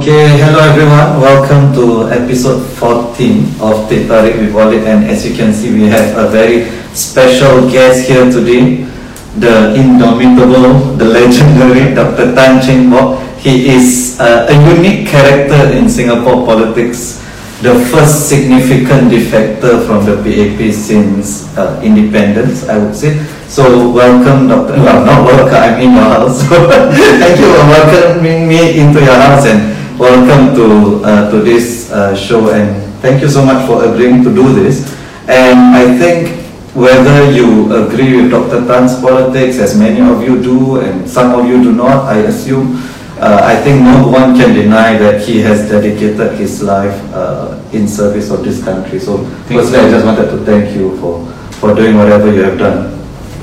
Okay, hello everyone. Welcome to episode 14 of Teh Tarik with Walid and as you can see we have a very special guest here today, the indomitable, the legendary Dr. Tan Cheng Bock. He is uh, a unique character in Singapore politics, the first significant defector from the PAP since uh, independence, I would say. So welcome, Doctor. Well, not welcome. I'm in your house. Thank you for welcoming me into your house and welcome to uh, to this uh, show. And thank you so much for agreeing to do this. And I think whether you agree with Dr. Tan's politics, as many of you do, and some of you do not, I assume. Uh, I think no one can deny that he has dedicated his life uh, in service of this country. So, firstly, I just wanted to thank you for, for doing whatever you have done.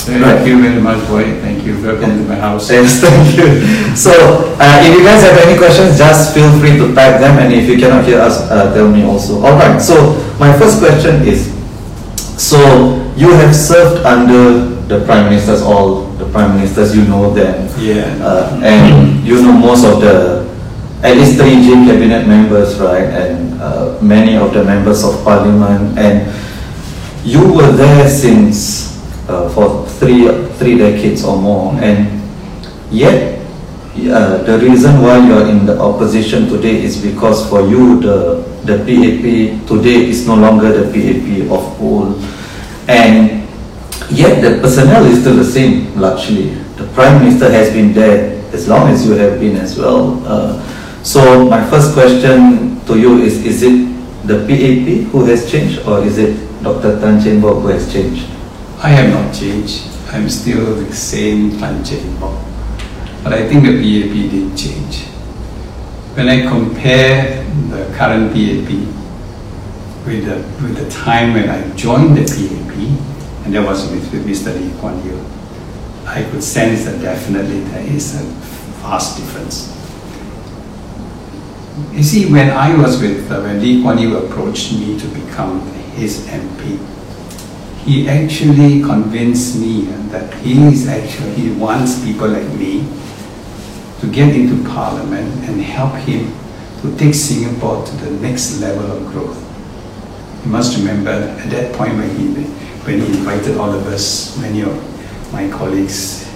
Thank you very much, boy. Thank you. Welcome to my house. Yes, thank you. So, uh, if you guys have any questions, just feel free to type them, and if you cannot hear us, uh, tell me also. All right. So, my first question is: so you have served under the prime ministers, all the prime ministers, you know them, Yeah. uh, and you know most of the, at least three G cabinet members, right, and uh, many of the members of parliament, and you were there since uh, for three three decades or more, and yet uh, the reason why you are in the opposition today is because for you the the PAP today is no longer the PAP of old, and yet the personnel is still the same largely. The prime minister has been there as long as you have been as well. Uh, so my first question to you is: Is it the PAP who has changed, or is it Dr. Tan Cheng who has changed? I have not changed. I'm still the same Tan Cheng Bock. But I think the PAP did change. When I compare the current PAP with the, with the time when I joined the PAP, and that was with, with Mr. Lee Kuan Yew, I could sense that definitely there is a vast difference. You see, when I was with, uh, when Lee Kuan Yew approached me to become his MP, he actually convinced me uh, that he is actually, he wants people like me to get into parliament and help him to take Singapore to the next level of growth. You must remember at that point when he, when he invited all of us, many of my colleagues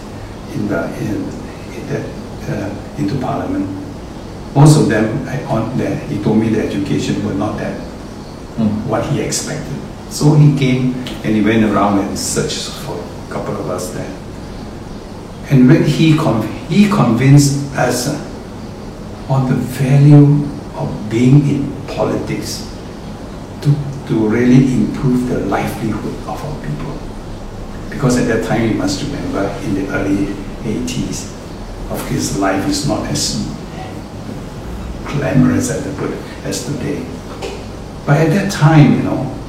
in the, in, in the, uh, into parliament, most of them, I, on that, he told me the education were not that Mm. what he expected. So he came and he went around and searched for a couple of us there. And when he, con- he convinced us on the value of being in politics to, to really improve the livelihood of our people. Because at that time, you must remember, in the early 80s, of his life is not as glamorous as, as today. But at that time, you know,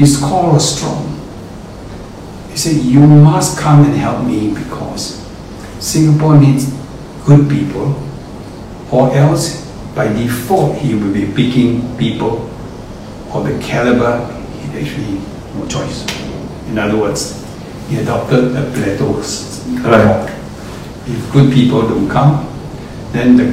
his call was strong. He said, You must come and help me because Singapore needs good people, or else by default he will be picking people of the caliber he actually no choice. In other words, he adopted a plateau Right. If good people don't come, then the,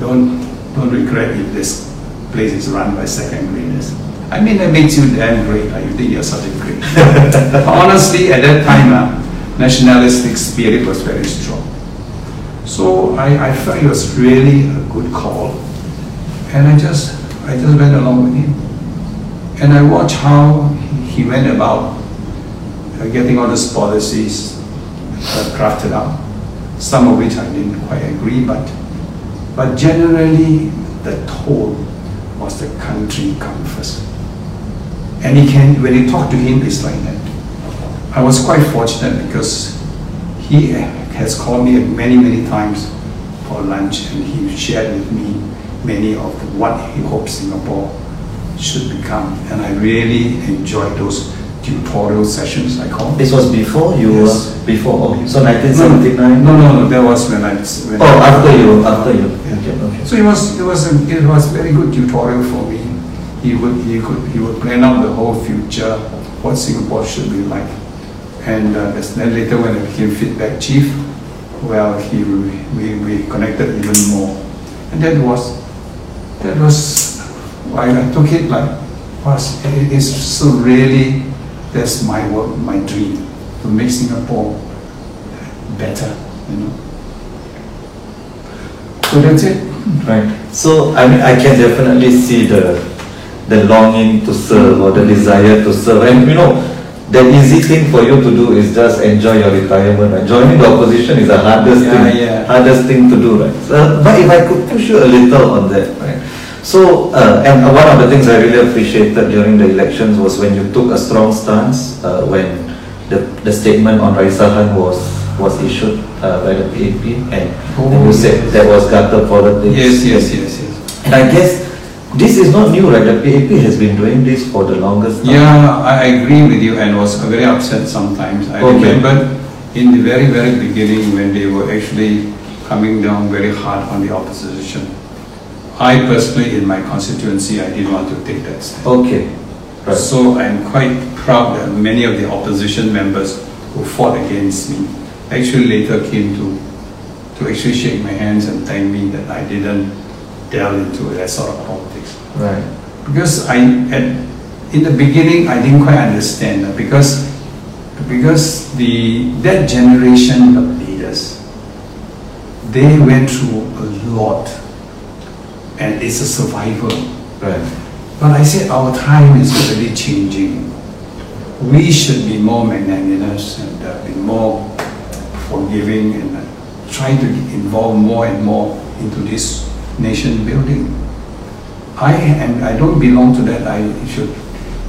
don't don't regret if this place is run by second graders. I mean, that makes you damn great. Like, you think you're great. Honestly, at that time, uh, nationalistic spirit was very strong. So I, I felt it was really a good call, and I just I just went along with him, and I watched how he went about uh, getting all these policies uh, crafted out. Some of which I didn't quite agree, but but generally the tone was the country come first. And he can when you talk to him, it's like that. I was quite fortunate because he has called me many, many times for lunch and he shared with me many of what he hopes Singapore should become. And I really enjoyed those tutorial sessions, I call. This was before you Yes. were before. Oh, so No, 1979. no, no, no, that was when I. When Oh, I- after you, after you. Yeah. Okay, okay. So it was, it was, a, it was very good tutorial for me. He would, he could, he would plan out the whole future, what Singapore should be like. And uh, then later when I became feedback chief, well, he, we, we connected even more. And that was, that was, I I took it like, was, it is so really, that's my work, my dream, to make Singapore better, you know. So that's it. Right. So I mean, I can definitely see the the longing to serve or the desire to serve, and you know, the easy thing for you to do is just enjoy your retirement. Right? Joining the opposition is the hardest Yeah, thing, yeah. hardest thing to do, right? So, but if I could push you a little on that, right? So, uh, and one of the things I really appreciated during the elections was when you took a strong stance uh, when the, the statement on Raeesah Khan was was issued uh, by the PAP, and, and you Oh, said that was gutter politics. Yes, yes, yes, yes. And I guess this is not new, right? The PAP has been doing this for the longest time. Yeah, I agree with you and was very upset sometimes. I Okay. remember in the very, very beginning when they were actually coming down very hard on the opposition. I personally, in my constituency, I didn't want to take that stand. Okay. Right. So I'm quite proud that many of the opposition members who fought against me actually later came to, to actually shake my hands and thank me that I didn't delve into that sort of politics. Right. Because I, at, in the beginning, I didn't quite understand because, because the, that generation of leaders, they went through a lot and it's a survival. Right. But I said our time is really changing. We should be more magnanimous and uh, be more forgiving and uh, try to involve more and more into this nation building. I and I don't belong to that. I should,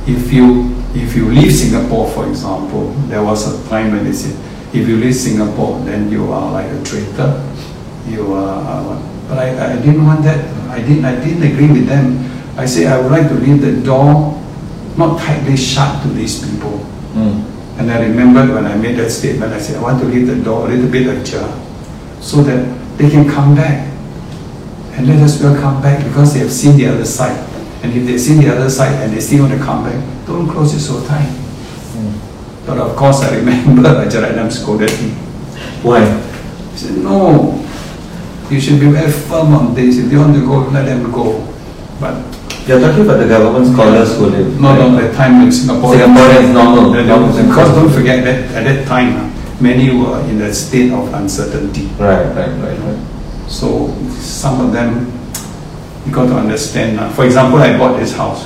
if you if you leave Singapore, for example, there was a time when they said, if you leave Singapore, then you are like a traitor. You are, uh, but I, I didn't want that. I didn't I didn't agree with them. I say I would like to leave the door not tightly shut to these people. Mm. And I remembered when I made that statement, I said, I want to leave the door a little bit ajar so that they can come back. And let us well come back because they have seen the other side. And if they see the other side and they still want to come back, don't close it so tight. Mm. But of course, I remember Rajaratnam scolded me. Why? He said, no, you should be very firm on this. If they want to go, let them go. But You're talking about the government scholars who live. no, no, at the time in Singapore. Singaporeans, normal. Because don't forget that at that time, many were in a state of uncertainty. Right, right, right, right. So some of them, you got to understand. ah. For example, I bought this house.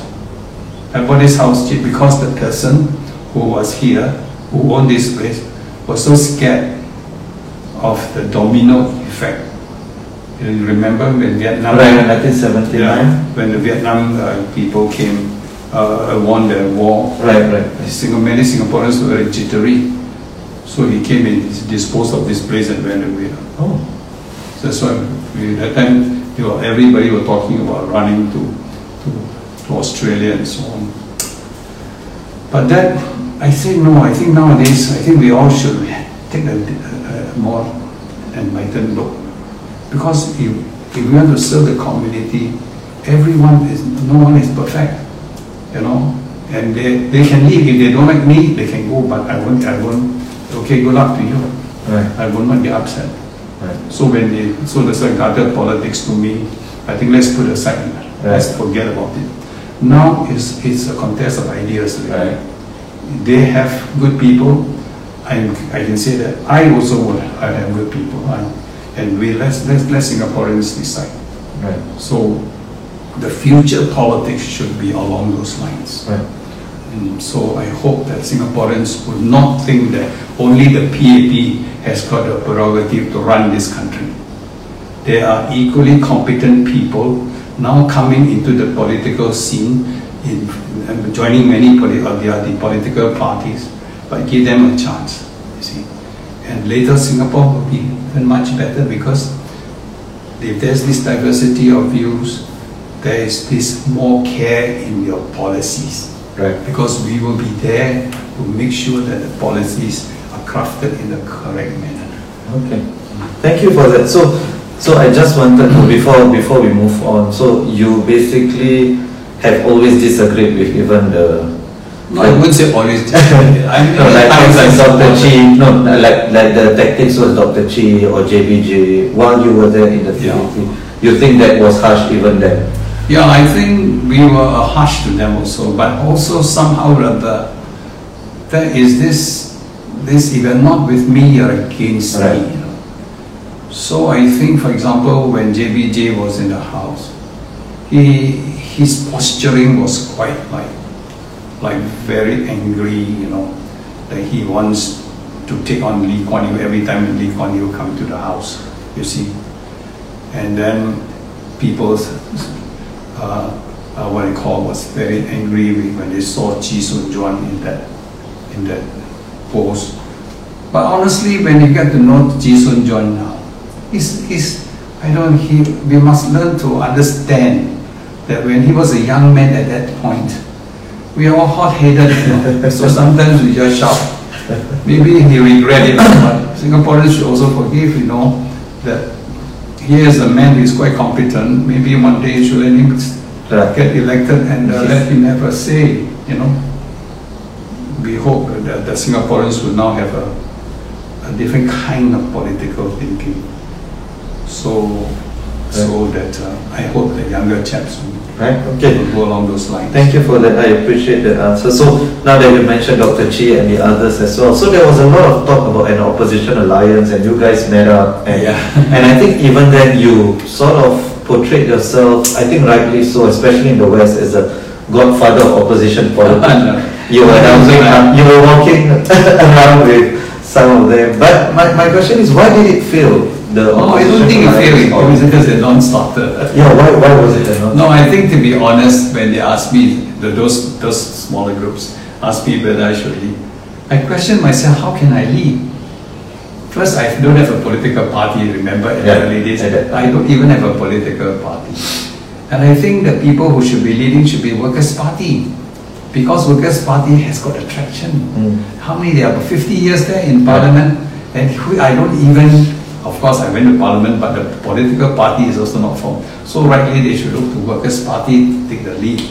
I bought this house because the person who was here, who owned this place, was so scared of the domino effect. You remember when Vietnam? Right, in 1979. Yeah, when the Vietnam uh, people came, uh, won the war, Right, right. Singa- many Singaporeans were very jittery. So he came and disposed of this place and went away. Oh. So that's why we, that time you know, everybody were talking about running to, to, to Australia and so on. But that, I say no, I think nowadays, I think we all should take a, a, a more enlightened look. Because if, if we want to serve the community, everyone is, no one is perfect, you know. And they, they can leave, if they don't like me, they can go, but I won't, I won't, okay, good luck to you. Right, I will not get upset. Right. So when they, so there's a gutter politics to me, I think let's put aside, let's forget about it. Now it's, it's a contest of ideas. really. Right. They have good people, I, I can say that I also will, I have good people, I- and we, let's, let's, let Singaporeans decide. Right, So the future politics should be along those lines. right. So I hope that Singaporeans would not think that only the PAP has got the prerogative to run this country. There are equally competent people now coming into the political scene, in, and joining many poli- of the, uh, the political parties, but give them a chance, you see. And later Singapore will be even much better because if there's this diversity of views, there is this more care in your policies Right. because we will be there to make sure that the policies are crafted in the correct manner. Okay. Thank you for that. So, so I just wanted to before before we move on. So you basically have always disagreed with even the. No, I wouldn't say always. I mean, no, like times like Dr. Chee, no, like like the tactics was Dr. Chee or JBJ while you were there in the Yeah. PAP. you think that was harsh even then? Yeah, I think we were uh, harsh to them also, but also somehow or other, there is this, this you're not with me, you're against Right. me. You know? So I think, for example, when JBJ was in the house, he, his posturing was quite like, like very angry, you know, that he wants to take on Lee Kuan Yew every time Lee Kuan Yew come to the house, you see. And then people, uh, uh, what I call was very angry when they saw Chee Soon Juan in that, in that pose. But honestly, when you get to know Chee Soon Juan now, he's, he's, I don't, he, we must learn to understand that when he was a young man at that point, we are all hot-headed, you know, so sometimes we just shout. Maybe he regret it, but Singaporeans should also forgive, you know, that he is a man who is quite competent. Maybe one day should let him Right. get elected and uh, let him have a say, you know. We hope that the Singaporeans will now have a, a different kind of political thinking. So, so that uh, I hope the younger chaps will Right? Okay. will go along those lines. Thank you for that. I appreciate that answer. So now that you mentioned Dr. Chee and the others as well, so there was a lot of talk about an opposition alliance, and you guys met up, and Yeah. and I think even then you sort of portrayed yourself, I think rightly so, especially in the West, as a godfather of opposition politics. You were helping, uh, you were walking around with some of them. But my, my question is, why did it fail? The Oh, I don't think it opposition failed. It because a non-starter. Yeah, why, why was it a non? No, I think to be honest, when they asked me, the, those, those smaller groups asked me whether I should lead, I questioned myself, how can I lead? First, I don't have a political party, remember, in Yeah, the early days. I don't even have a political party. And I think the people who should be leading should be Workers' Party. Because Workers' Party has got attraction. Mm. How many, they are 50 years there in parliament, and I don't even, of course, I went to parliament, but the political party is also not formed. So rightly, they should look to Workers' Party to take the lead,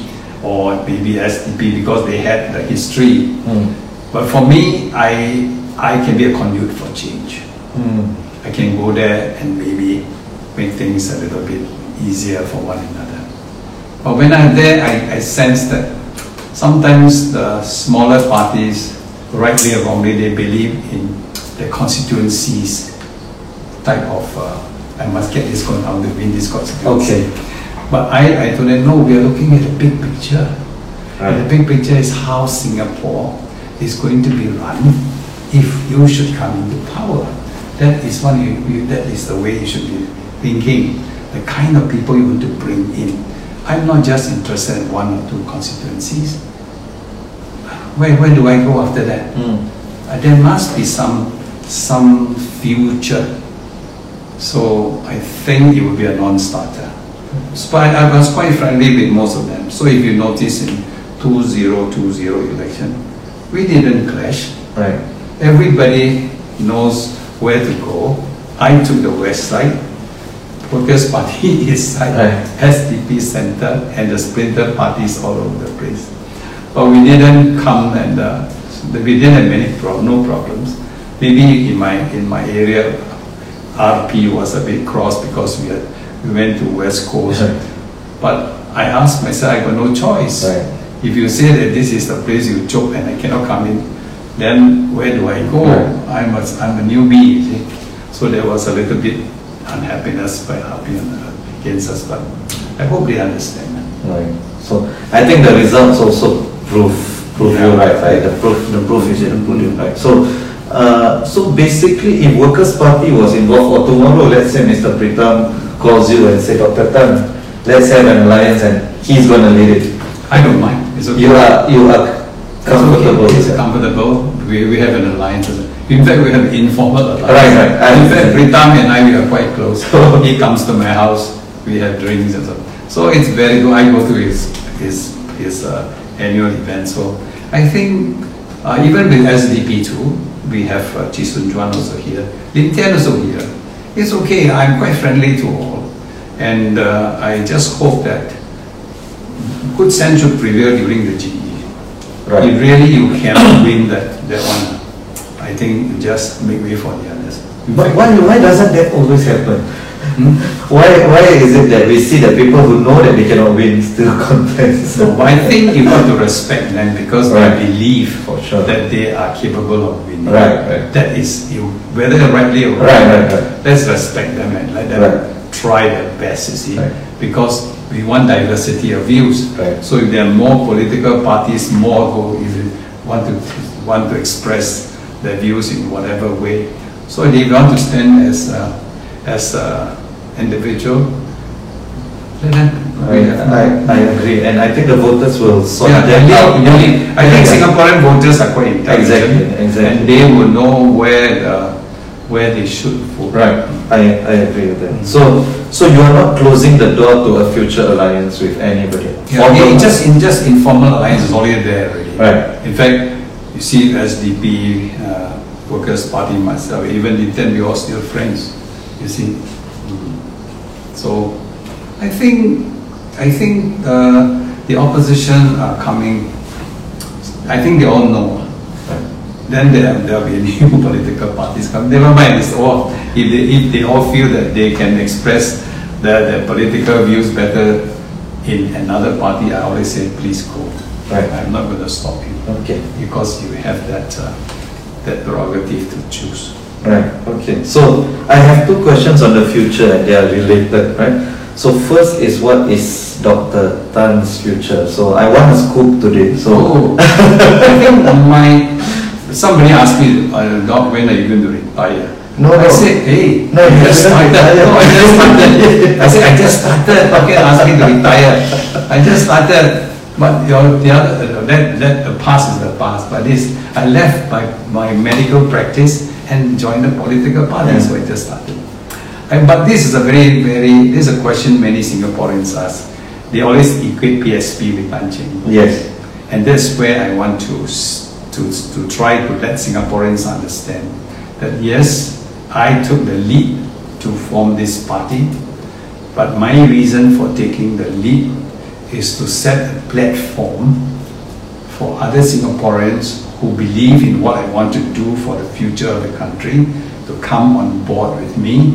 or maybe SDP, because they had the history. Mm. But for me, I, I can be a conduit for change. Mm. I can go there and maybe make things a little bit easier for one another. But when I'm there, I, I sense that sometimes the smaller parties, rightly or wrongly, they believe in the constituencies type of, uh, I must get this going, I want to win this constituency. Okay. But I, I told them, no, we are looking at the big picture. And the big picture is how Singapore is going to be run if you should come into power. That is one you, you, that is the way you should be thinking. The kind of people you want to bring in. I'm not just interested in one or two constituencies. Where, where do I go after that? Mm. Uh, there must be some some future. So I think it would be a non-starter. So I, I was quite friendly with most of them. So if you notice in 2020 election, we didn't clash. Right. Everybody knows where to go. I took the west side. Workers' Party east side, Right. SDP center, and the splinter parties all over the place. But we didn't come and uh, we didn't have many pro- no problems. Maybe in my in my area, RP was a bit cross because we had we went to West Coast. But I asked myself, I got no choice. Right. If you say that this is the place you choke and I cannot come in, then where do I go? Right. I'm a, I'm a newbie, you. So there was a little bit unhappiness by RP and uh, against us, but I hope they understand. Right. So I think the results also prove prove you Yeah. right, right? The proof the proof is in the pudding, right? So uh, so basically, if Workers' Party was involved, or tomorrow, let's say Mr. Pritam calls you and say, Dr. Tan, let's have an alliance, and he's going to lead it. I don't mind. It's okay. You are you are It's comfortable. okay. It's comfortable. We, we have an alliance. In fact, we have an informal alliance. Right, right. I In fact. Pritam and I, we are quite close. he comes to my house, we have drinks and so. So it's very good. I go to his, his, his uh, annual event. So I think uh, even with SDP too, we have uh, Chee Soon Juan also here, Lim Tean also here. It's okay. I'm quite friendly to all. And uh, I just hope that good sense should prevail during the GE. Right. If really you cannot win that, that one, I think just make way for the others. But why why doesn't that always happen? Why, why is it that we see that people who know that they cannot win still contest? So I think you got to respect them because Right. they believe For sure. that they are capable of winning. Right, right. That is, you, whether rightly or Right, wrongly, right, right. let's respect them and let them Right. try their best, you see. Right. Because we want diversity of views. Right. So if there are more political parties, more who want to want to express their views in whatever way. So they want to stand as a, as a individual, let. I, I, I agree, and I think the voters will sort Yeah, that and out. they- they- I think Yeah. Singaporean voters are quite intelligent. Exactly, exactly. And they will know where the, where they should vote. Right, I, I agree with that. So, so you are not closing the door to a future alliance with anybody? Yeah, Although- in just in just informal alliance is already there already. Right. In fact, you see SDP, uh, Workers' Party, myself, even the ten, we all still friends. You see. So, I think I think uh, the opposition are coming. I think they all know. Then there there'll be new political parties come. Never mind, it's all if they if they all feel that they can express their, their political views better in another party, I always say please go. Right. I'm not going to stop you Okay, because you have that uh, that prerogative to choose. Right, okay. So, I have two questions on the future and they are related, right? So first is what is Dr. Tan's future? So I want a scoop today, so. Oh, I think my somebody asked me, uh, Doc, when are you going to retire? No, I no. said, hey, No, I just started. No, I just started. I said, I just started. Okay, asking to retire. I just started. But your, the other, uh, that, that the past is the past. But this, I left my, my medical practice and joined the political party, Yeah. so I just started. And, but this is a very, very, this is a question many Singaporeans ask. They always equate PSP with Tan Cheng. Yes, And that's where I want to, to, to try to let Singaporeans understand that yes, I took the lead to form this party, but my reason for taking the lead is to set a platform for other Singaporeans who believe in what I want to do for the future of the country to come on board with me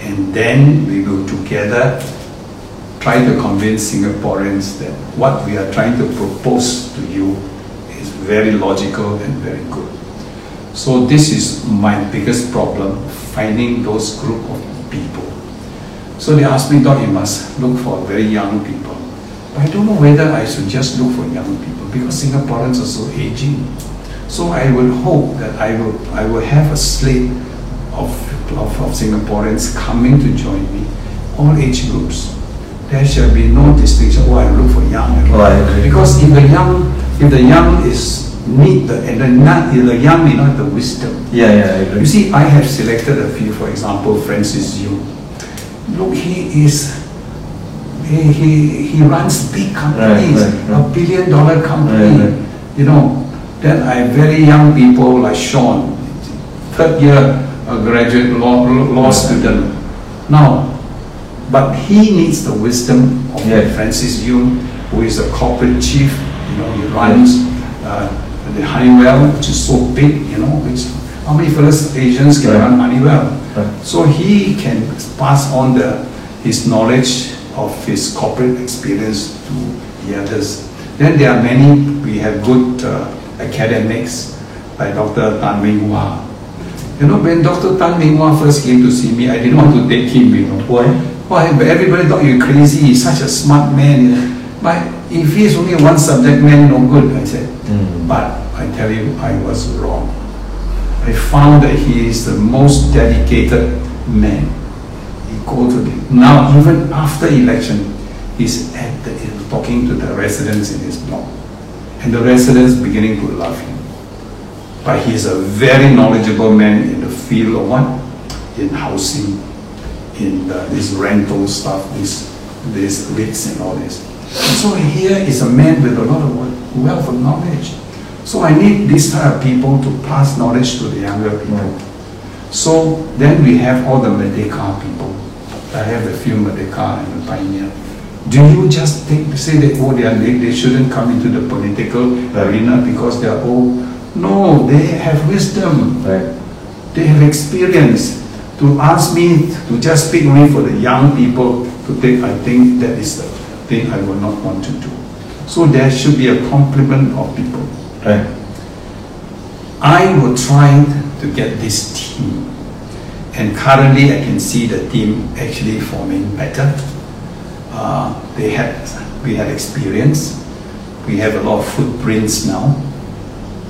and then we will together try to convince Singaporeans that what we are trying to propose to you is very logical and very good. So this is my biggest problem, finding those group of people. So they asked me, Doc, you must look for very young people. But I don't know whether I should just look for young people because Singaporeans are so aging. So I will hope that I will, I will have a slate of, of, of Singaporeans coming to join me, all age groups. There shall be no distinction, oh, I look for young. Oh, I agree. Because if the young, if the young is need the, and the, not, if the young may not have the wisdom, yeah, yeah, I agree. you see, I have selected a few, for example, Francis Yu. Look, he is, he, he, he runs big companies, Right, right, right. a billion dollar company, you know. Then I have very young people like Sean, third year a graduate law, law student. Now, but he needs the wisdom of Yes. Francis Yu, who is a corporate chief, you know, he runs uh, the Honeywell, which is so big, you know, which, how many fellows Asians can Right. run Honeywell? Right. So he can pass on the, his knowledge of his corporate experience to the others. Then there are many, we have good uh, academics, like Dr. Tan Meng Wah. You know, when Dr. Tan Meng Wah first came to see me, I didn't want to take him, you know. Why? Why? But everybody thought you're crazy. He's such a smart man. you know. But if he's only one subject man, no good. I said. Mm. But I tell you, I was wrong. I found that he is the most dedicated man. He go to the now even after election, he's at the, talking to the residents in his block, and the residents beginning to love him. But he is a very knowledgeable man in the field of what? In housing, in uh, this rental stuff, this, this REITs and all this. So here is a man with a lot of wealth of knowledge. So I need this type of people to pass knowledge to the younger people. So then we have all the Merdeka people. I have a few Merdeka and the Pioneer. Do you just think, say that, oh, they, are, they, they shouldn't come into the political arena because they are old? No, they have wisdom. Right. They have experience. To ask me to just speak only for the young people to take, I think that is the thing I will not want to do. So there should be a complement of people. Right. I will try to get this team. And currently I can see the team actually forming better. Uh, they had, we had experience. We have a lot of footprints now.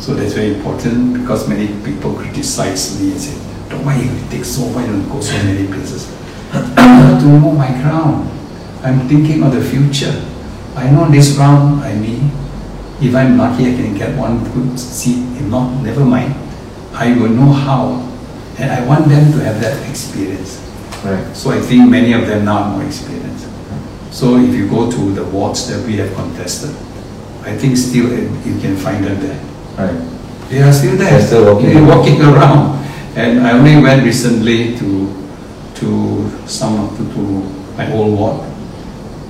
So that's very important because many people criticize me and say, don't why you take so, why don't you go so many places? I want to know my ground. I'm thinking of the future. I know this round, I mean, if I'm lucky, I can get one good seat. If not, never mind. I will know how. And I want them to have that experience. Right. So I think many of them now are more experienced. So if you go to the wards that we have contested, I think still you can find them there. Right. They are still there. They're still walking They're around. walking around. And I only went recently to to some to, to my old ward,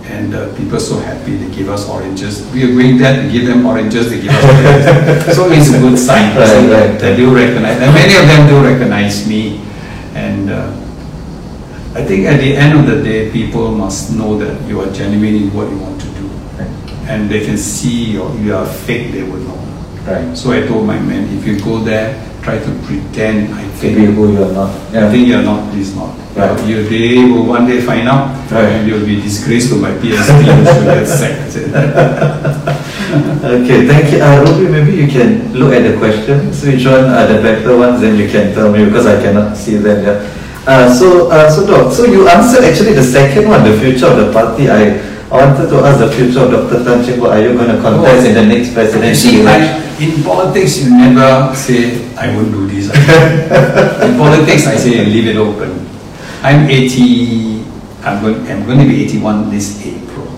and uh, people so happy. They give us oranges. We are going there to give them oranges. They give us oranges. so it's a good sign. Right, right. They do recognize, and many of them do recognize me. And uh, I think at the end of the day, people must know that you are genuine in what you want to do, Right. and they can see or you are fake. They will know. Right. So I told my men, if you go there, try to pretend I To think, be who you are not. I think you're not, please not. Right. You, they will one day find out, Right. and you'll be disgraced to my PSP, you get sacked. Okay, thank you. Uh, Ruby, maybe you can look at the questions. Which one are the better ones? Then you can tell me because I cannot see them. Yeah. Uh, so, uh, so Doc, so you answered actually the second one, the future of the party. I, I wanted to ask the future of Dr. Tan Cheng Bock. Are you going to contest in the next presidential see, election? I, in politics, you never say, I won't do this. in politics, I say, leave it open. I'm 80, I'm going, I'm going to be 81 this April.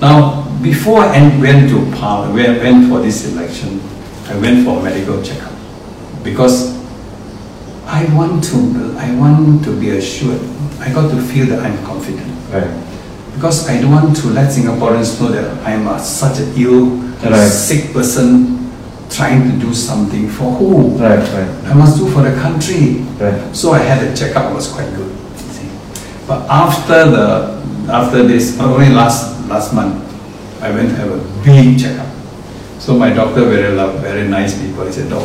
Now, before I went to Parliament, went for this election, I went for a medical checkup because I want to, I want to be assured. I got to feel that I'm confident Right. because I don't want to let Singaporeans know that I'm a, such an ill, Right. sick person trying to do something for who? Right, right, I must do for the country. right. So I had a checkup, it was quite good. see. But after the after this, only last last month, I went to have a big checkup. So my doctor very love, very nice people. He said, "Doc,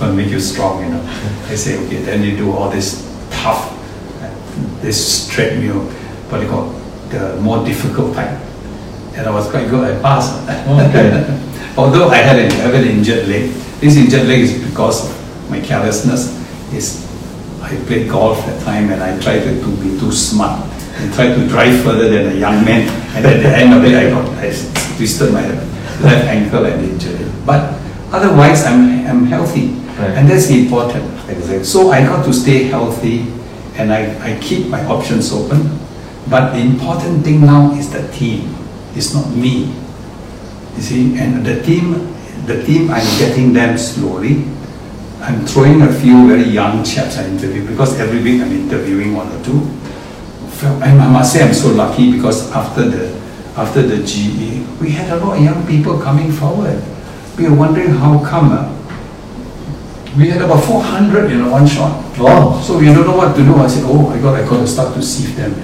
going to make you strong, you know." I say, "Okay." Then you do all this tough, this treadmill, what they call the more difficult type. And I was quite good. I passed. Okay. Although I had, a, I have an injured leg. This injured leg is because of my carelessness. Is I played golf that time and I tried to, to be too smart and tried to drive further than a young man. And at the end of it, I got I twisted my left ankle and injured it. But otherwise, I'm I'm healthy, Right. and that's important. Exactly. So I got to stay healthy and I, I keep my options open. But the important thing now is the team. It's not me. You see, and the team, the team, I'm getting them slowly. I'm throwing a few very young chaps I interview because every week I'm interviewing one or two. I must say I'm so lucky because after the after the GE, we had a lot of young people coming forward. We were wondering how come. uh, we had about 400 in one shot. Wow. So we don't know what to do. I said, oh my God, I got to start to sieve them.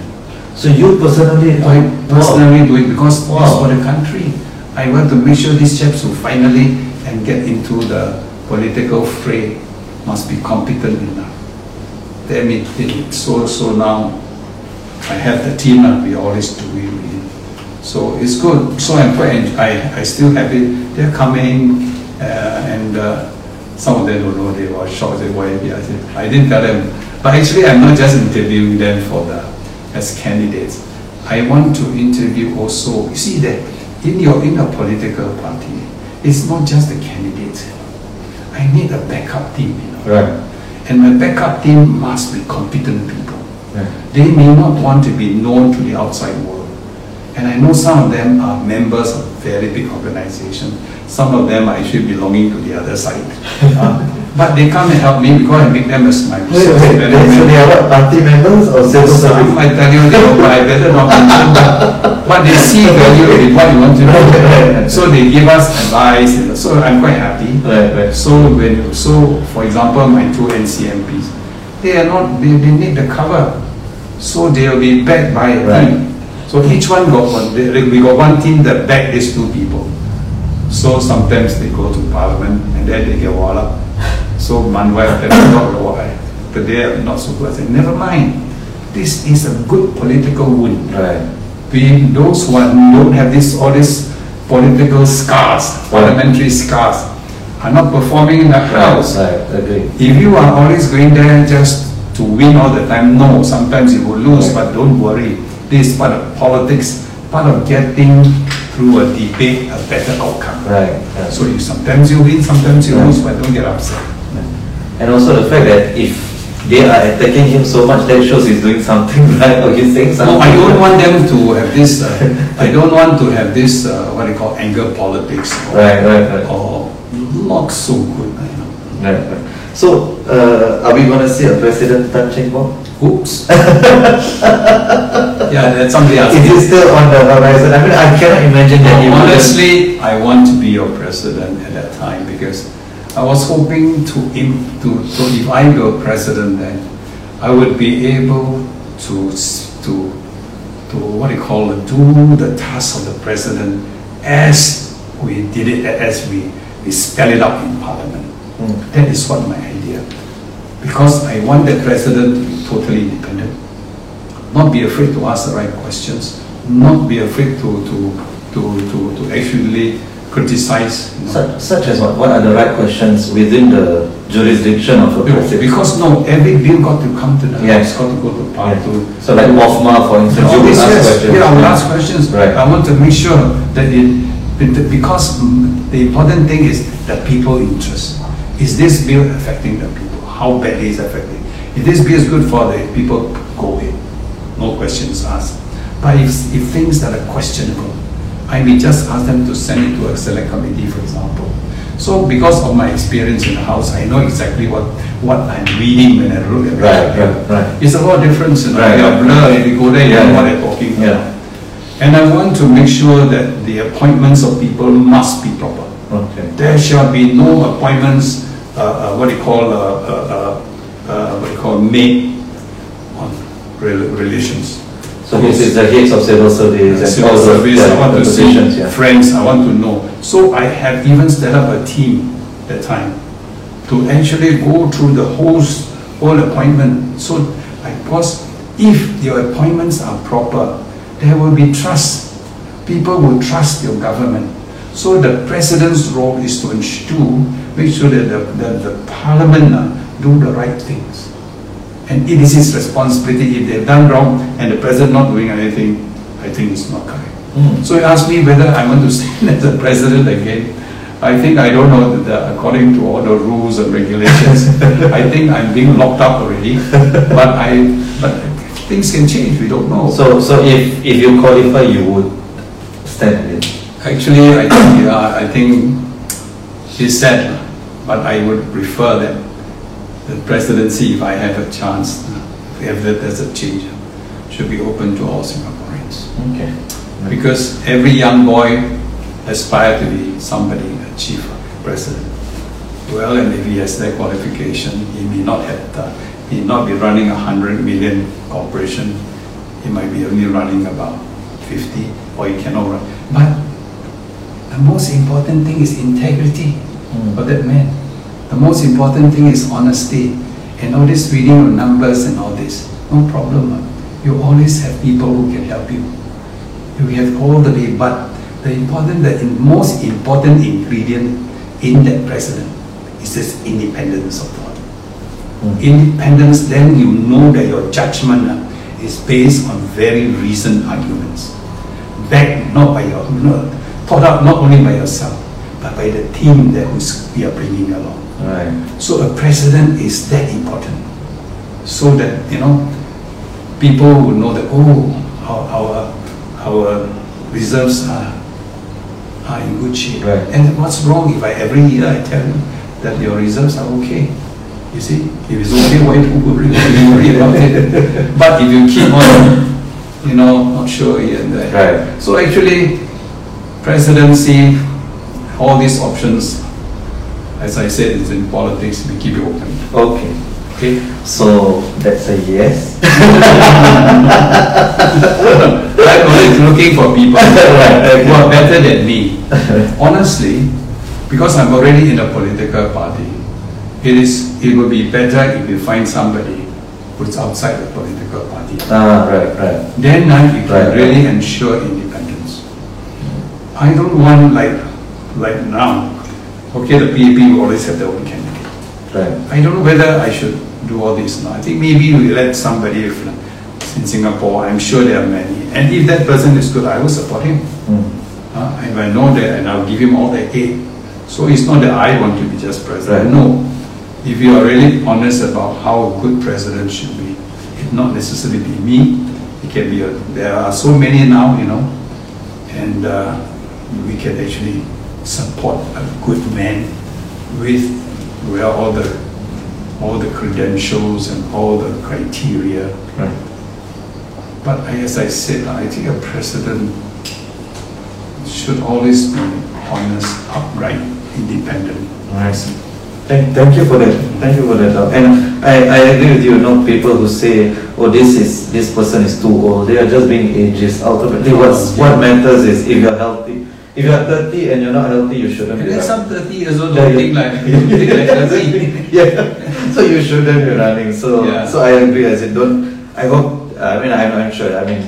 So you personally, I wow. personally do it because Wow. it's for the country. I want to make sure these chaps who finally and get into the political fray must be competent enough. They mean, it- so, so now I have the team and we always do it. with. So it's good. So I'm quite, I, I still have it. They're coming uh, and uh, some of them don't know, they were shocked, they were, I said, I didn't tell them. But actually I'm not just interviewing them for the, as candidates. I want to interview also, you see that in your, in a political party, it's not just the candidates. I need a backup team, you know. Right. And my backup team must be competent people. right. They may not want to be known to the outside world. And I know some of them are members of very big organizations. Some of them are actually belonging to the other side. Uh, but they come and help me because I make them as my Wait, wait. So they are what, party members or civil service? I tell you, they will, but I better not mention but, but they see value in what you want to do. So they give us advice, so I'm quite happy. Right, right. So when, so for example, my two NCMPs, they are not, they, they need the cover. So they'll be backed by a Right. team. So each one got one, they- they- we got one team that back these two people. So sometimes they go to parliament and then they get wall up. So Mun Wai can not know why. But they are not so good. I say, never mind. This is a good political wound. Right. We, those who are- don't have this, all these political scars, parliamentary scars, are not performing in the house. Right. Agree. If you are always going there just to win all the time, no, sometimes you will lose, but don't worry. This is part of politics, part of getting through a debate a better outcome. Right. yeah. So you, sometimes you win, sometimes you Right. lose, but don't get upset. And also the fact that if they are attacking him so much, that shows he's doing something right or he's saying something. No, I don't want them to have this, uh, I don't want to have this, uh, what they call anger politics. or- Right, right, right. Or not so good, I know. Right, right. So, uh, are we going to see a President Tan Cheng Bock? Oops. Yeah, that's somebody else. Is he still on the horizon? I mean, I cannot imagine that No, wouldn't- Honestly, I want to be your president at that time because I was hoping to, im- to, so if I go president then, I would be able to, to, to what do you call it, do the task of the president as we did it, as we, we spell it out in parliament. Mm. That is what my idea. Because I want the president to be totally independent, not be afraid to ask the right questions, not be afraid to, to, to, to, to actually criticize. you know. Such, such as what? What are the right questions within the jurisdiction of a Because, president? because no, every bill got to come to the Yeah. House, got to go to part Yeah. to. So like POFMA, for instance, you will ask yes, questions. yeah, I will ask questions. Right. I want to make sure that it, because the important thing is the people interest. Is this bill affecting the people? How badly is it affecting? If this is good for the people, go ahead. No questions asked. But if, if things that are questionable, I may just ask them to send it to a select committee, for example. So because of my experience in the House, I know exactly what, what I'm reading when I look at Right, right, right. It's a lot of difference, you know, Right, they are right. you go there, you Yeah, know what they're talking Yeah. And I want to make sure that the appointments of people must be proper. Okay. There shall be no appointments, uh, uh, what do you call, uh, uh, uh, uh, what you call, made on rel- relations. So this is the heads of civil service and Civil all the, service, I want the to see yeah. friends, I want to know. So I have even set up a team that time to actually go through the whole, whole appointment. So I was, if your appointments are proper, there will be trust. People will trust your government. So the president's role is to ensure, make sure that the, the, the parliament uh, do the right things. And it is his responsibility, if they've done wrong and the president not doing anything, I think it's not correct. Mm. So he asked me whether I want to stand as the president again. I think I don't know that the- according to all the rules and regulations, I think I'm being locked up already. But I, but things can change, we don't know. So, so if, if you qualify, you would stand in. Actually, I think, yeah, I think it's sad, but I would prefer that the presidency, if I have a chance, if that there's a change, should be open to all Singaporeans. Okay. Because every young boy aspires to be somebody, a chief president. Well, and if he has that qualification, he may not have, the, he may not be running a hundred million corporation. He might be only running about fifty, or he cannot run. But the most important thing is integrity Mm. for that man. The most important thing is honesty. And all this reading of numbers and all this, no problem. ah. You always have people who can help you. You have all the way, but the important, the most important ingredient in that president is this independence of thought. Mm. Independence, then you know that your judgment ah, is based on very reasoned arguments. Backed not by your, not, thought out not only by yourself, but by the team that who's- we are bringing along. Right. So a president is that important. So that, you know, people will know that, oh, our, our, our reserves are, are in good shape. Right. And what's wrong if I, every year I tell you that your reserves are okay? You see, if it's okay, why do you worry, why do you worry about it? But if you keep on, you know, not sure here and there. Right. So actually, presidency, all these options, as I said, it's in politics, we keep it open. Okay. Okay, so that's a yes. I'm always looking for people who are better than me. Honestly, because I'm already in a political party, it is it will be better if you find somebody who's outside the political party. ah, right, right. Then uh, you can Right, really right. ensure independence. I don't want like like now. Okay, the PAP will always have their own candidate. Right. I don't know whether I should do all this now. I think maybe we let somebody in Singapore. I'm sure there are many, and if that person is good, I will support him. Mm. Uh, and I know that, and I'll give him all the aid. So it's not that I want to be just president. Right. No. If you are really honest about how a good president should be, it not necessarily be me. It can be a, there are so many now, you know, and uh, we can actually support a good man with well all the all the credentials and all the criteria. Right. But as I said, I think a president should always be honest, upright, independent. I see. Thank, thank you for that. Thank you for that. uh, And I, I agree with you. Not people who say, "Oh, this is this person is too old." They are just being ageist. Ultimately, what's what matters is if you're healthy. If you're 30 and you're not healthy, you shouldn't And be. running. some 30 years old don't yeah. think like, don't think like 30. yeah. So you shouldn't be running. So Yeah. so I agree. I said, don't. I hope. I mean, I'm, I'm sure. I mean,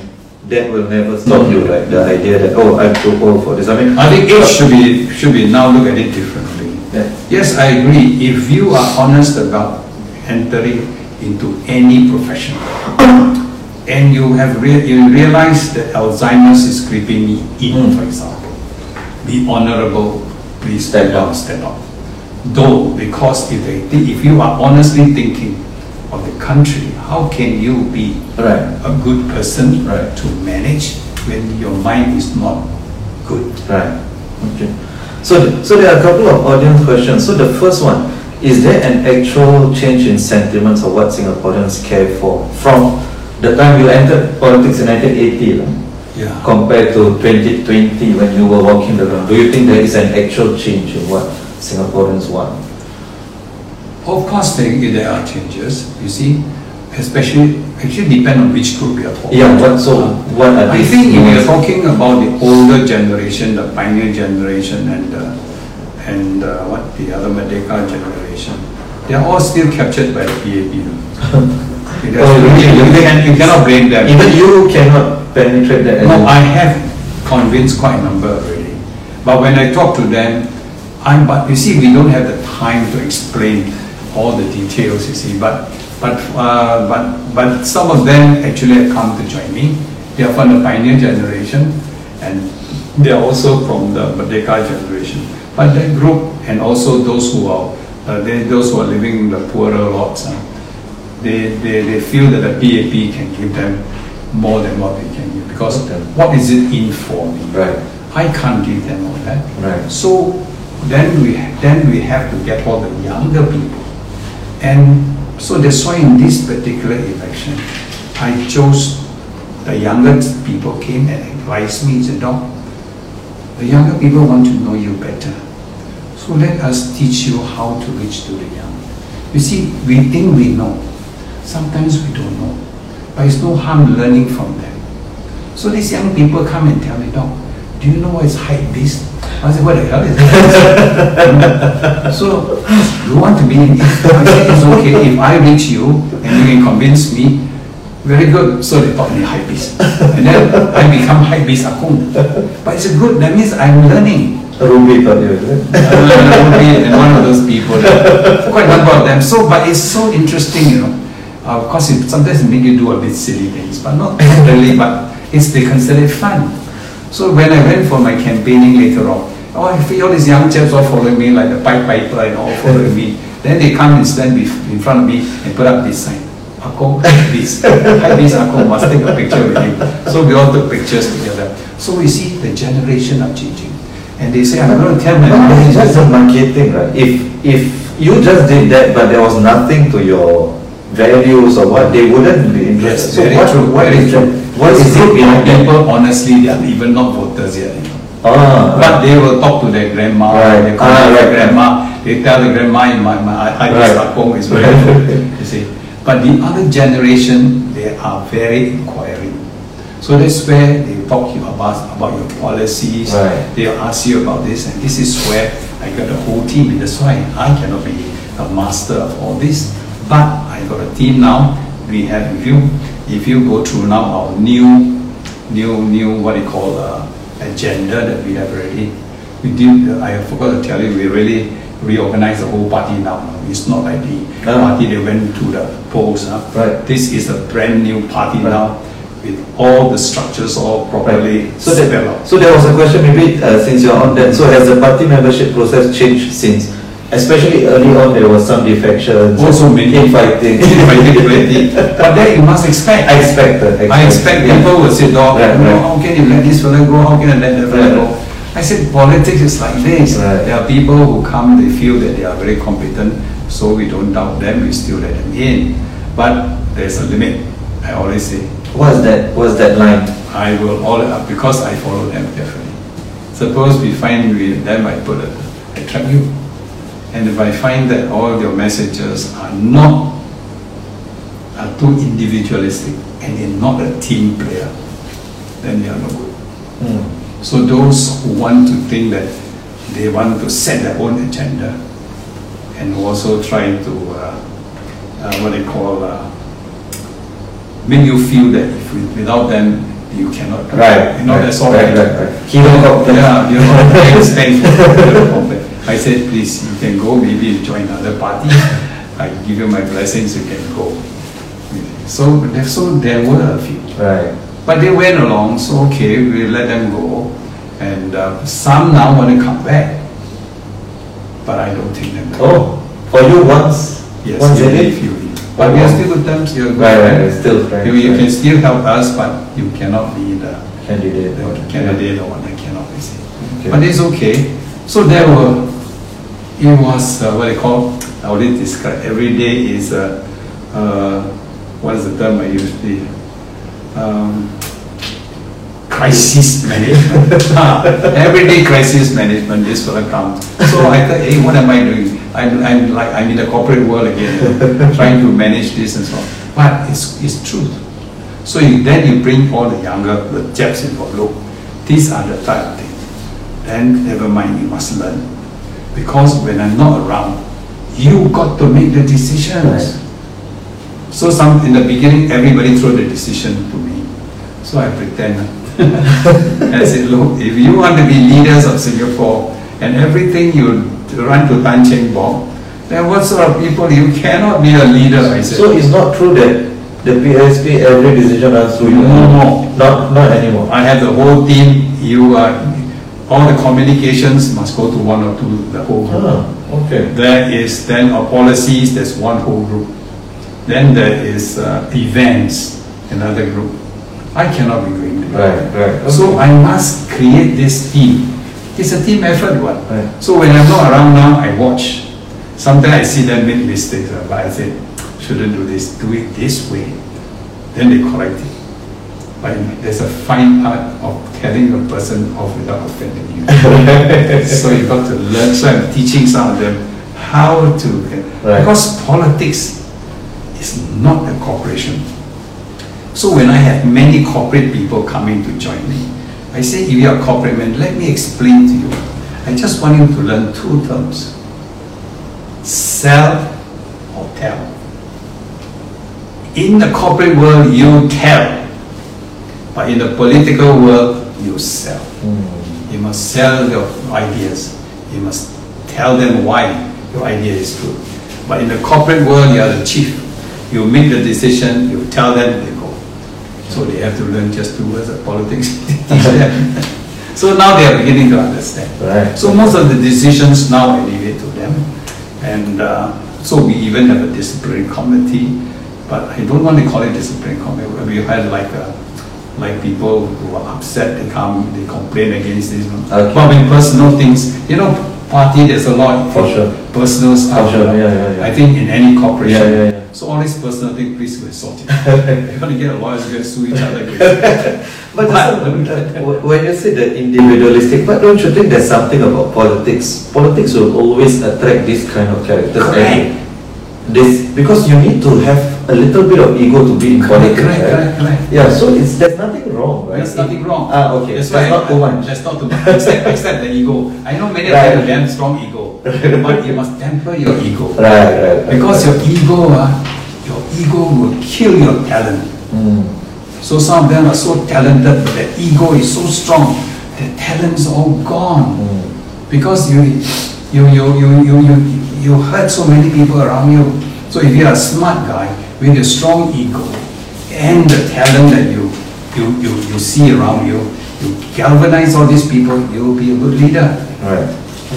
that will never stop you. Right? The idea that oh, I'm too old for this. I mean, I think age should be, should be now look at it differently. Yeah. Yes, I agree. If you are honest about entering into any profession, and you have rea- you realize that Alzheimer's is creeping in, Mm. for example, be honorable, please Stand step up. out, stand up. Though, because if they think, if you are honestly thinking of the country, how can you be right. a good person Right. to manage when your mind is not good? Right. Okay. So, so there are a couple of audience questions. So the first one, is there an actual change in sentiments of what Singaporeans care for from the time you entered politics in 1980 lah, Yeah. compared to 2020 when you were walking the ground? Do you think there is an actual change in what Singaporeans want? Of course, there, there are changes, you see, especially, actually depend on which group you're talking. Yeah, what, so what are I think if you're talking about the older generation, the pioneer generation and, uh, and uh, what, the other Merdeka generation, they're all still captured by the PAP. Oh, really? you, You can, you cannot blame them. Even you cannot penetrate that. No, I have convinced quite a number already. But when I talk to them, I'm, but you see, we don't have the time to explain all the details, you see, but, but, uh, but, but some of them actually have come to join me. They are from the pioneer generation and they are also from the Merdeka generation. But that group and also those who are, uh, they, those who are living in the poorer lots, uh, they, they, they feel that the PAP can give them more than what they can give because Okay. what is it in for me? Right, I can't give them all that. right. So then we then we have to get all the younger people, and so that's why in this particular election, I chose the younger people came and advised me said, "Doc, the younger people want to know you better, so let us teach you how to reach to the young." You see, we think we know, sometimes we don't know, but it's no harm learning from them. So these young people come and tell me, Doc, do you know what is hype beast? I said, what the hell is that? so, you want to be in it? I said, it's okay if I reach you and you can convince me, very good. So they taught me hype beast. And then I become hype beast akong. But it's good, that means I'm learning. A ruby taught you, is it? Uh, and one of those people, quite a number of them. So, but it's so interesting, you know. Uh, of course, it, sometimes it make you do a bit silly things, but not really. But it's they consider it fun. So when I went for my campaigning later on, oh, I feel all these young chaps all following me like the Pied Piper and all following me. Then they come and stand in front of me and put up this sign. Akong, this, this Akong must take a picture with you. So we all took pictures together. So we see the generation are changing. And they say, I'm going to tell my No, it's just a marketing, right? If if you just did that, but there was nothing to your values or what, they wouldn't be Yes, interested. so very what, true. what very true. that? What is it behind that? people, honestly, they are even not voters yet. Ah, But they will talk to their grandma, Right. they call Ah, their right. grandma, they tell the grandma, my, my, I, I Right. Akong is very good, you see. But the other generation, they are very inquiring. So that's where they talk you about, about your policies. Right. They'll ask you about this, and this is where I got the whole team. That's why I cannot be a master of all this. But I got a team now. We have, if you, if you go through now our new, new, new, what you call uh, agenda that we have already. We did, uh, I forgot to tell you, we really reorganized the whole party now. It's not like the Ah. party they went to the polls. huh? Right. This is a brand new party Right. now with all the structures all properly So spelled that, so there was a question maybe uh, since you're on that. So has the party membership process changed since? Especially early on, there was some defections, Also many infighting. infighting plenty. But then you must expect. I expected. I expect yeah. people will say, dog, Right, you right. how can you let this fellow go? How can you let that fellow Right. go? I said, politics is like this. Right. There are people who come, they feel that they are very competent, so we don't doubt them, we still let them in. But there's a limit. I always say, What's that? What's that line? I will all because I follow them carefully. Suppose we find with them, I put a, I trap you. And if I find that all your messages are not, are too individualistic and you're not a team player, then you are not good. Hmm. So those who want to think that they want to set their own agenda and also try to, uh, uh, what they call, uh, make you feel that if without them you cannot. Right. You know, right, that's all. Right, right, right. Hero complex. Yeah, you know, thanks, thanks for hero complex. I said, please, you can go, maybe you join other party. I give you my blessings, you can go. So, so there were a few. Right. But they went along, so okay, we let them go. And uh, some now want to come back. But I don't think them. Oh, for you once, yes, once you they leave, did. you leave. But we are still you're good. Right, right, right, still friends. You, you right. can still help us, but you cannot be the, Candidate. the candidate or what I cannot be say. Okay. But it's okay. So there were, it was uh, what they call, I would describe, every day is, uh, uh, what is the term I usually, um, crisis management. Ah, Everyday crisis management is what I come. So I thought, hey, what am I doing? I'm, I'm like, I'm in the corporate world again, trying to manage this and so on. But it's, it's truth. So you, then you bring all the younger, the Japs involved, look, these are the type of things. Then never mind, you must learn. Because when I'm not around, you got to make the decisions. Right. So some, in the beginning, everybody throw the decision to me. So I pretend. I said, look, if you want to be leaders of Singapore and everything you run to Tan Cheng Bock, then what sort of people, you cannot be a leader, I said. So it's not true that the PSP every decision runs through you. No more. Not not anymore. I have the whole team, you are, all the communications must go to one or two, the whole group. Ah, okay. There is then our policies, there's one whole group. Then there is uh, events, another group. I cannot be doing that. Right, right. So I must create this team. It's a team effort, what? Right. So when I'm not around now, I watch. Sometimes I see them make mistakes, uh, but I say, shouldn't do this, do it this way. Then they correct it. But there's a fine art of telling a person off without offending you. so you got to learn. So I'm teaching some of them how to, Right. because politics is not a corporation. So when I have many corporate people coming to join me, I say, if you are a corporate man, let me explain to you. I just want you to learn two terms. Sell or tell. In the corporate world, you tell. But in the political world, you sell. Hmm. You must sell your ideas. You must tell them why your idea is good. But in the corporate world, you are the chief. You make the decision, you tell them, they go. So they have to learn just two words of politics. So now they are beginning to understand. Right. So most of the decisions now I leave it to them. And uh, so we even have a disciplinary committee, but I don't want to call it disciplinary committee. We had like a, like people who are upset, they come, they complain against this. Okay. But when personal things, you know, party there's a lot For sure. personal stuff. sure, yeah, yeah, yeah. I think in any corporation. Yeah, yeah, yeah. So all these personal things, please go and sort it. if you want to get a lawyer, you can sue each other. But But- when you say the individualistic, but don't you think there's something about politics? Politics will always attract this kind of characters. Correct. This because you need to have a little bit of ego to be in Correct, politics, correct, right? correct. Yeah, so it's there's nothing wrong, right? There's nothing wrong. Ah, okay. That's That's why not too much. That's not too much. Except, except the ego. I know many of Right. them have damn strong ego, but you must temper your ego. Right, right. right. Because your ego, ah, your ego will kill your talent. Mm. So some of them are so talented, but their ego is so strong, their talent's all gone. Mm. Because you, you, you, you, you, you, you hurt so many people around you. So if you're a smart guy with a strong ego and the talent that you, you, you, you see around you, you galvanize all these people, you'll be a good leader. Right.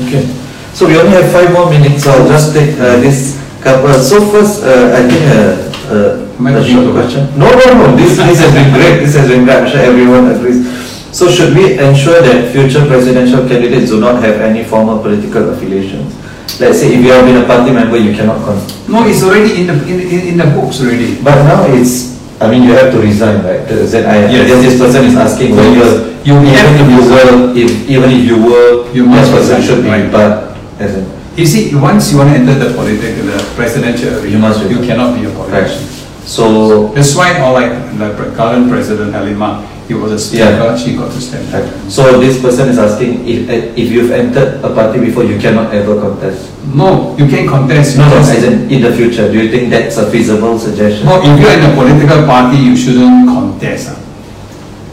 Okay. So we only have five more minutes, so I'll just take uh, this couple. So first, uh, I think uh, uh, a short question. No, no, no. This this has been great. This has been great. I'm sure everyone agrees. So should we ensure that future presidential candidates do not have any formal political affiliations? Let's say if you have been a party member, you cannot con. No, it's already in the, in, in, in the books already. But now it's. I mean, you have to resign, right? The ZI. I Yes. guess this person is asking whether You even have to if you were, if even if you were, You must that person resign, should be. right. But as in, You see, once you want to enter the political, the presidential arena, You must you resign. cannot be a politician. so That's why, or like the pre- current president Halima, he was a speaker, Yeah. she got to stand Right. So this person is asking if if you've entered a party before, you cannot ever contest. No, you can't contest. No, no, as in in the future. Do you think that's a feasible suggestion? No, if you're in a political party, you shouldn't contest. ah.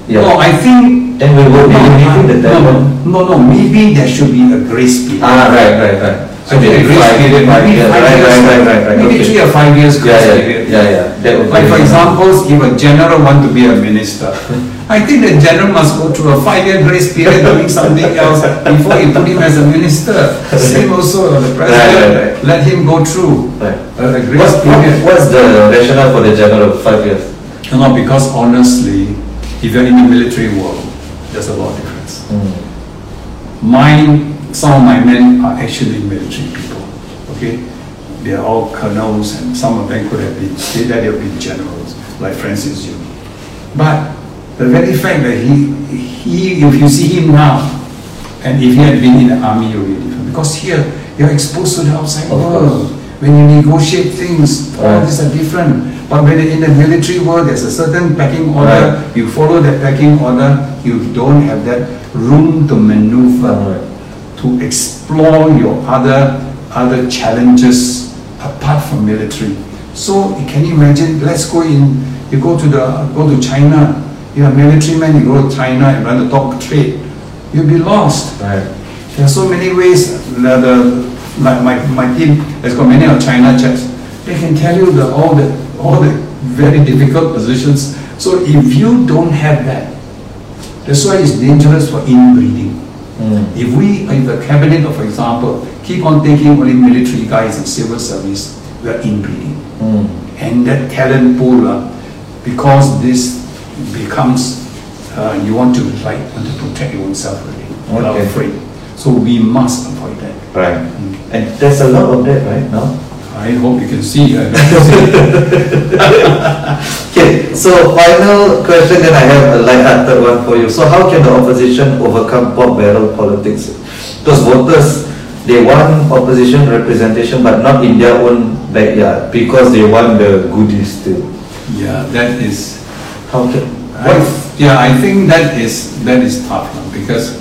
Yeah. No, I think. Then we will be limiting the no, no, no, maybe there should be a grace period. Ah, right, right, right. Think a grace five- period, five maybe years. five Right, years. right, right, right. Maybe okay. three or five years Yeah, grace yeah, period. yeah, yeah. That would Like for example, if a general want to be a minister, I think the general must go through a five-year grace period doing something else before you put him as a minister. Same also, the Right, right, president, right. let him go through Right. a a grace What's, period. what's the rationale for the general five years? No, no, because honestly, if you're in the military world, there's a lot of difference. Mm. Mine, some of my men are actually military people, okay? They are all colonels and some of them could have been, they have been generals, like Francis Yuen. But the very fact that he, he, if you see him now, and if he had been in the army, it would be different. Because here, you're exposed to the outside world. When you negotiate things, all Right. these are different. But when in the military world, there's a certain packing order. Right. You follow that packing order, you don't have that room to maneuver Right. to explore your other other challenges apart from military. So can you imagine? Let's go in. You go to the go to China. You're military man. You go to China and run the talk trade. You'll be lost. Right. There are so many ways. The, the like my, my team has got many of China checks. They can tell you the all the all the very difficult positions. So if you don't have that, that's why it's dangerous for inbreeding. Mm. If we, in the cabinet, for example, keep on taking only military guys and civil service, we are inbreeding. Mm. And that talent pool, uh, because this becomes, uh, you want to like, want to protect your own self really, are Okay. afraid. So we must avoid that. Right. And there's a lot of that right now. I hope you can see. uh, Okay, so final question, then I have a light-hearted one for you. So how can the opposition overcome pork barrel politics? Because voters, they want opposition representation, but not in their own backyard, because they want the goodies too. yeah, that is, Can, I, yeah, I think that is, that is tough because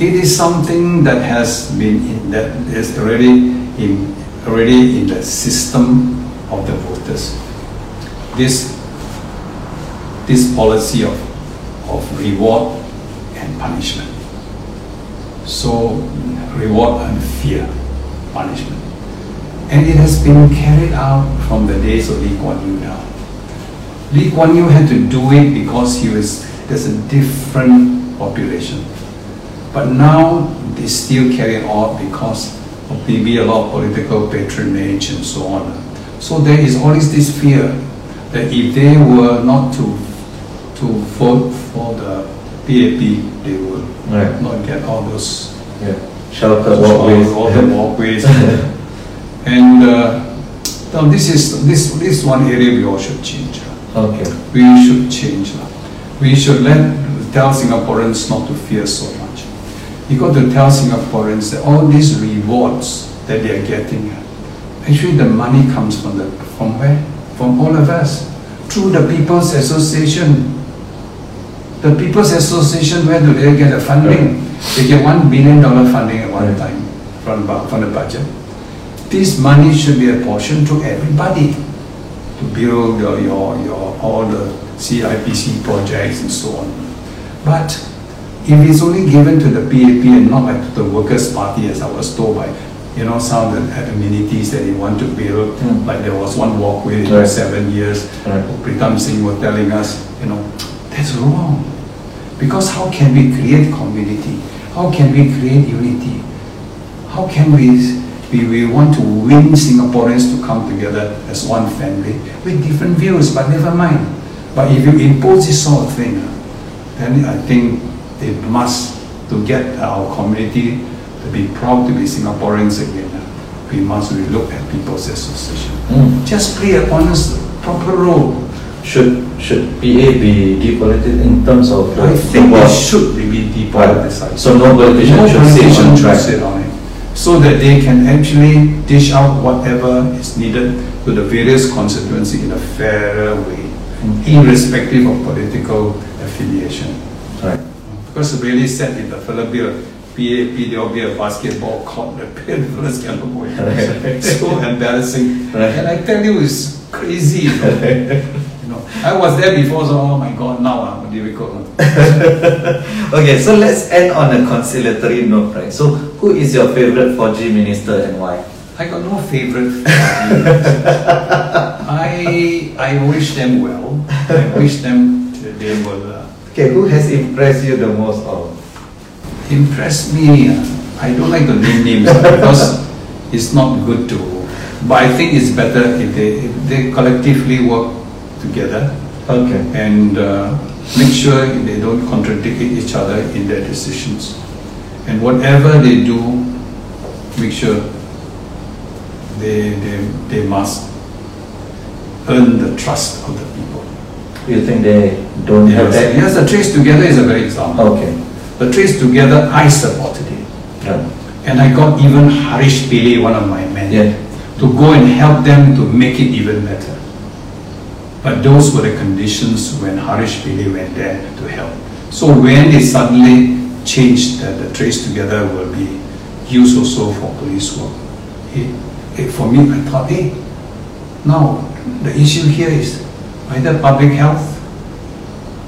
it is something that has been, in, that is already in, already in the system of the voters. This, this policy of, of reward and punishment. So reward and fear, punishment. And it has been carried out from the days of Lee Kuan Yew now. Lee Kuan Yew had to do it because he was, there's a different population. But now they still carry it on because of maybe a lot of political patronage and so on. So there is always this fear that if they were not to, to vote for the PAP, they would right, not get all those yeah, shelter walkways. all the walkways. and uh, now this is this this one area we all should change. Okay, We should change. uh. We should let tell Singaporeans not to fear so much. You got to tell Singaporeans that all these rewards that they are getting, actually the money comes from the from where? from all of us through the People's Association. The People's Association, where do they get the funding? They get one billion dollar funding at one time from, from the budget. This money should be apportioned to everybody to build your, your, your all the CIPC projects and so on. But if it's only given to the PAP and not like to the Workers' Party, as I was told by, you know, some of the amenities that they want to build, Hmm. like there was one walkway in Right. seven years, Right. Pritam Singh was telling us, you know, that's wrong. Because how can we create community? How can we create unity? How can we, we, we want to win Singaporeans to come together as one family with different views, but never mind. But if you impose this sort of thing, then I think it must, to get our community to be proud to be Singaporeans again, we must relook at People's Association. Mm. Just play a honest, proper role. Should should PA be depoliticized in terms of the I think football? it should be depoliticized. So no politician No should sit on track. Sit on it. So that they can actually dish out whatever is needed to the various constituency in a fairer way, Mm. irrespective of political affiliation. Right. Because really said in the Philippines, PAP, there will be a basketball court, the fellas cannot go in. So embarrassing. Right. And I tell you, it's crazy. You know. You know, I was there before, so oh my God, now I'm difficult. Okay, so let's end on a conciliatory note, right? So who is your favorite 4G minister and why? I got no favorite. I I wish them well. I wish them they will uh, Okay, who has impressed you the most of? impress me. uh, I don't like to name names uh, because it's not good to. But I think it's better if they if they collectively work together Okay. and uh, make sure they don't contradict each other in their decisions. And whatever they do, make sure they, they, they must earn the trust of the people. You think they don't have that? Yes, the Trace Together is a very example. Okay. The Trace Together, I supported it. Yeah. And I got even Harish Pillay, one of my men, Yeah. to go and help them to make it even better. But those were the conditions when Harish Pillay went there to help. So when they suddenly changed that the Trace Together will be used also for police work, it, it, for me, I thought, hey, now the issue here is either public health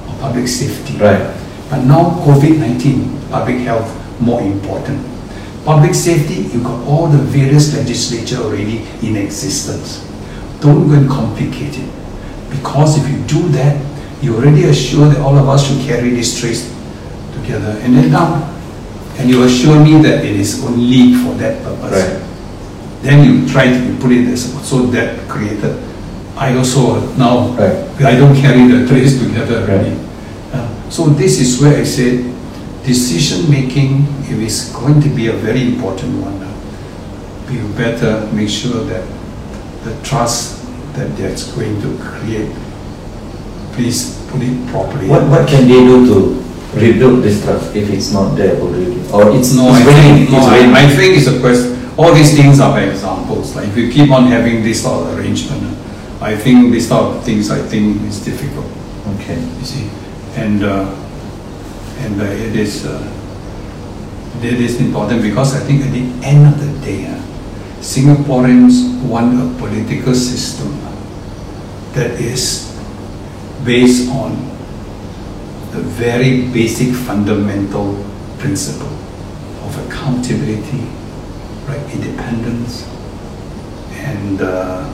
or public safety. Right. But now COVID-19, public health more important. Public safety, you've got all the various legislature already in existence. Don't go and complicate it. Because if you do that, you already assure that all of us should carry this trace together. And then now, and you assure me that it is only for that purpose. Right. Then you try to put it as, so that created. I also now, Right. I don't carry the trace together already. Right. Uh, So this is where I said, decision making, if it's going to be a very important one, uh, you better make sure that the trust that that's going to create, please put it properly. What what can they do to rebuild this trust if it's not there already? Or it's No, I it's raining, think, no, it's I. I think it's a question, all these things are examples, like if you keep on having this sort of arrangement, I think this sort of things, I think is difficult. Okay. you see. And, uh, and uh, it is, uh, it is important because I think at the end of the day, uh, Singaporeans want a political system that is based on the very basic fundamental principle of accountability, right, independence, and, uh,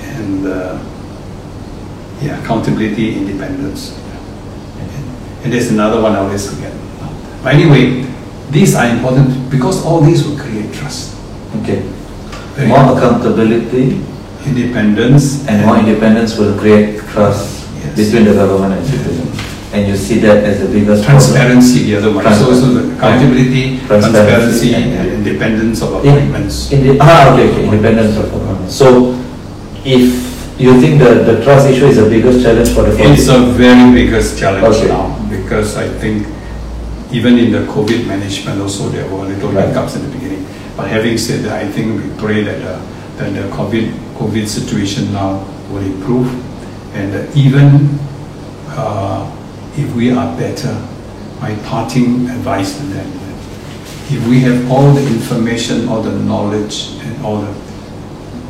and uh, yeah, accountability, independence. And, and there's another one I always forget. But anyway, these are important because all these will create trust. Okay. Very More important. accountability Independence and more independence will create trust Yes. between the government and citizen. And you see that as the biggest problem. transparency, the other one. So, so the accountability, Transparency transparency, and- and independence of appointments. In the, ah, okay, okay, independence of appointments. So, if you think the, the trust issue is the biggest challenge for the It's a very biggest challenge Okay. now because I think even in the COVID management also there were a little Right. hiccups in the beginning. But having said that, I think we pray that the, that the COVID, COVID situation now will improve, and uh, even uh, if we are better, my parting advice to them, if we have all the information, all the knowledge, and all the,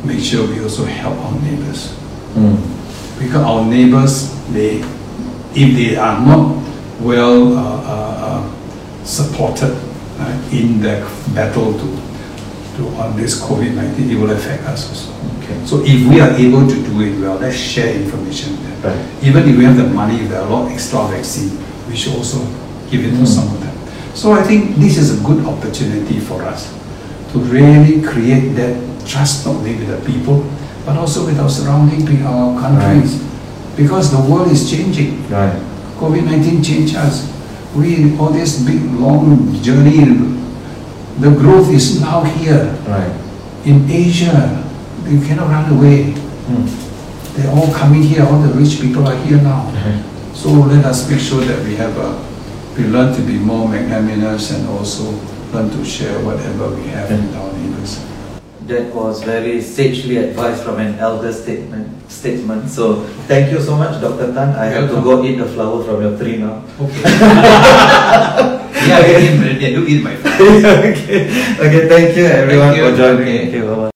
make sure we also help our neighbors. Mm. Because our neighbors, they, if they are not well uh, uh, uh, supported uh, in the battle to, to on this COVID-19, it will affect us also. Okay. So if we are able to do it well, let's share information with them. Right. Even if we have the money, if there are a lot extra vaccine, we should also give it to Mm. some of them. So I think this is a good opportunity for us to really create that trust not only with the people, but also with our surrounding our countries. Because the world is changing. Right. COVID-19 changed us. We, all this big, long journey, the growth is now here. Right. In Asia, you cannot run away. Mm. They're all coming here, all the rich people are here now. Right. So let us make sure that we have a, we learn to be more magnanimous and also learn to share whatever we have with our neighbors. That was very sagely advised from an elder statement. Statement. So thank you so much, Dr. Tan. I have to go eat the flower from your tree now. Okay. yeah, I can eat, do eat my friend. okay. Okay. Thank you everyone Thank you. for joining. Okay.